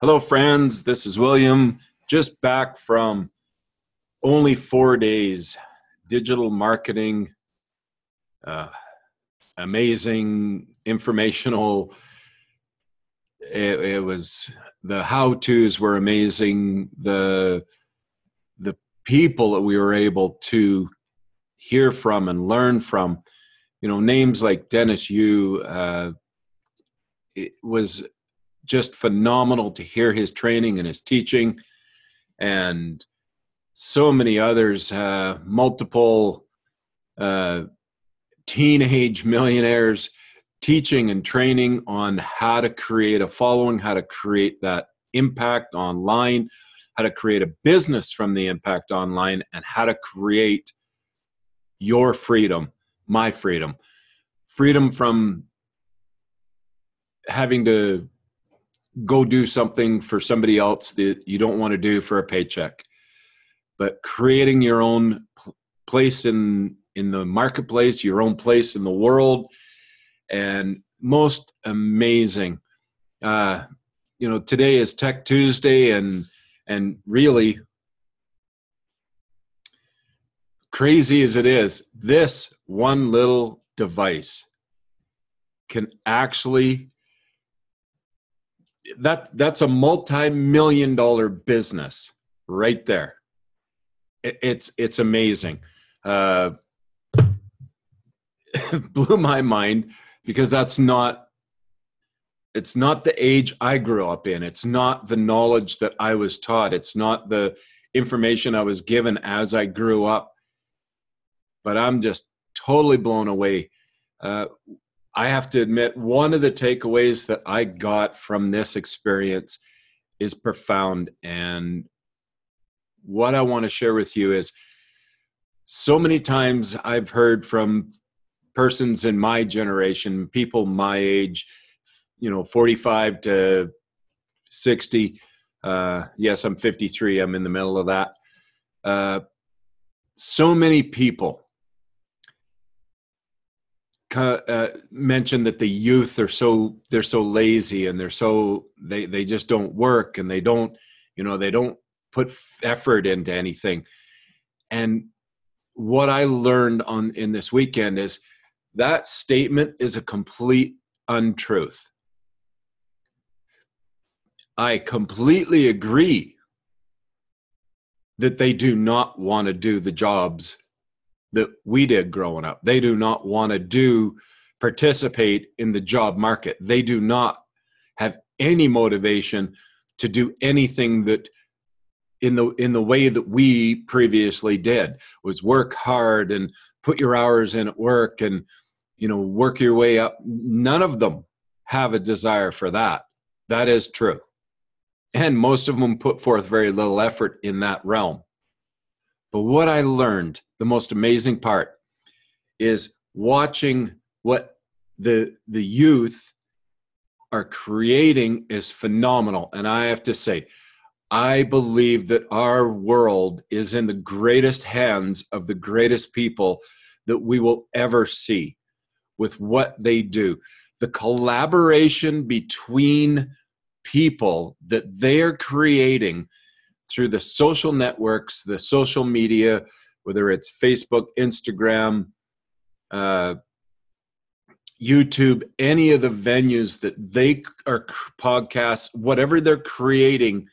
Hello, friends. This is William, just back from only four days digital marketing, uh, amazing informational. It, it was the how tos were amazing. The the people that we were able to hear from and learn from, you know, names like Dennis Yu. Uh, it was just phenomenal to hear his training and his teaching. And so many others uh, multiple uh, teenage millionaires teaching and training on how to create a following how to create that impact online how to create a business from the impact online and how to create your freedom my freedom. Freedom from having to go do something for somebody else that you don't want to do for a paycheck. But creating your own place in in the marketplace your own place in the world and most amazing. Uh you know today is tech tuesday and and really crazy as it is this one little device can actually that that's a multi-million dollar business right there. It, it's it's amazing. Uh blew my mind because that's not it's not the age i grew up in. It's not the knowledge that i was taught. It's not the information i was given as i grew up. But i'm just totally blown away. Uh, I have to admit, one of the takeaways that I got from this experience is profound. And what I want to share with you is so many times I've heard from persons in my generation, people my age, you know, 45 to 60. Uh, yes, I'm 53, I'm in the middle of that. Uh, so many people uh, mentioned that the youth are so they're so lazy and they're so they they just don't work and they don't you know they don't put effort into anything. And what i learned on in this weekend is that statement is a complete untruth. I completely agree that they do not want to do the jobs that we did growing up. They do not want to do participate in the job market. They do not have any motivation to do anything that in the in the way that we previously did was work hard and put your hours in at work and you know work your way up none of them have a desire for that that is true and most of them put forth very little effort in that realm but what I learned, the most amazing part, is watching what the the youth are creating is phenomenal. And I have to say, I believe that our world is in the greatest hands of the greatest people that we will ever see with what they do. The collaboration between people that they're creating through the social networks, the social media, whether it's Facebook, Instagram, uh, YouTube, any of the venues that they are podcasts, whatever they're creating,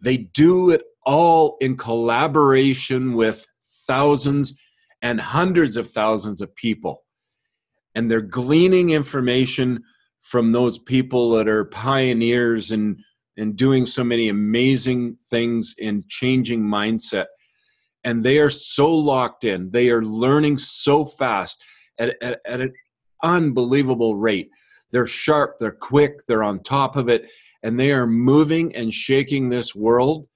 they do it all in collaboration with thousands and hundreds of thousands of people. And they're gleaning information from those people that are pioneers and and doing so many amazing things in changing mindset. And they are so locked in, they are learning so fast at, at, at an unbelievable rate. They're sharp, they're quick, they're on top of it, and they are moving and shaking this world.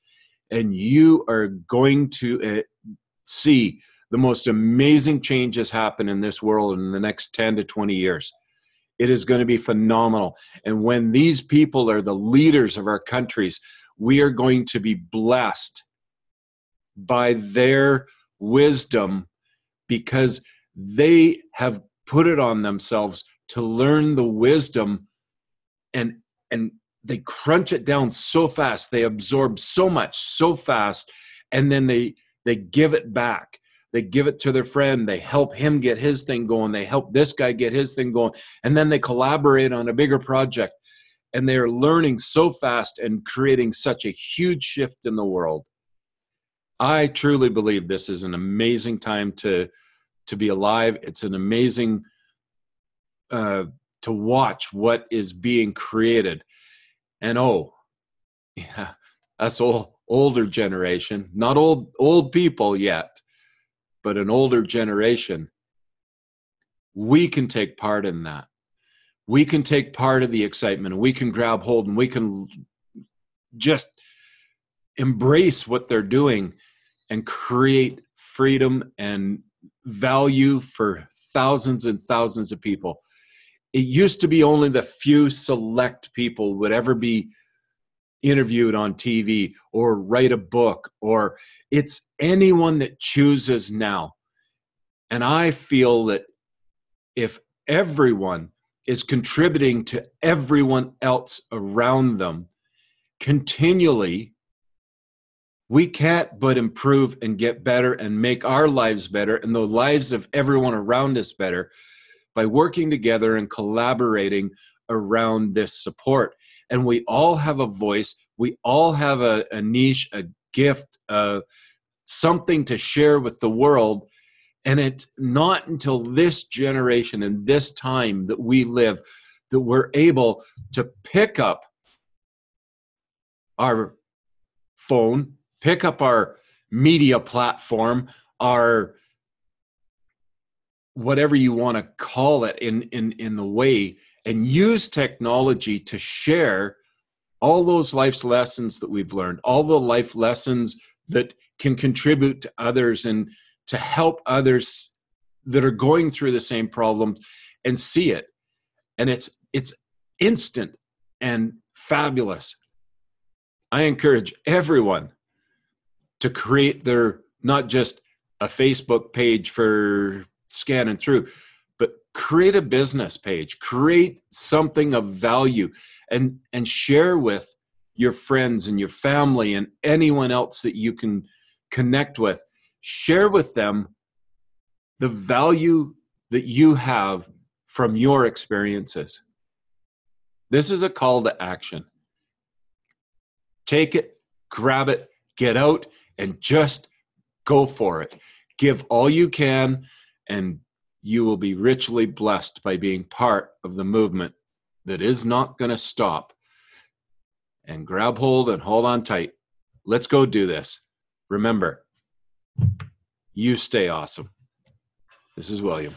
And you are going to uh, see the most amazing changes happen in this world in the next 10 to 20 years. It is going to be phenomenal. And when these people are the leaders of our countries, we are going to be blessed by their wisdom because they have put it on themselves to learn the wisdom and and they crunch it down so fast they absorb so much so fast and then they they give it back they give it to their friend. They help him get his thing going. They help this guy get his thing going. And then they collaborate on a bigger project. And they're learning so fast and creating such a huge shift in the world. I truly believe this is an amazing time to to be alive. It's an amazing uh, to watch what is being created. And oh yeah that's old older generation. Not old old people yet but an older generation we can take part in that. We can take part of the excitement and we can grab hold and we can just embrace what they're doing and create freedom and value for thousands and thousands of people. It used to be only the few select people would ever be interviewed on TV or write a book or it's anyone that chooses now. And I feel that if everyone is contributing to everyone else around them continually, we can't but improve and get better and make our lives better and the lives of everyone around us better by working together and collaborating around this support. And we all have a voice, we all have a, a niche, a gift, uh, something to share with the world. And it's not until this generation and this time that we live that we're able to pick up our phone, pick up our media platform, our whatever you want to call it in in in the way and use technology to share all those life's lessons that we've learned all the life lessons that can contribute to others and to help others that are going through the same problems and see it. And it's it's instant and fabulous. I encourage everyone to create their not just a facebook page for scanning through. But create a business page create something of value and and share with your friends and your family and anyone else that you can connect with. Share with them the value that you have from your experiences. This is a call to action. Take it grab it get out and just go for it. Give all you can and you will be richly blessed by being part of the movement that is not going to stop. And grab hold and hold on tight. Let's go do this. Remember, you stay awesome. This is William.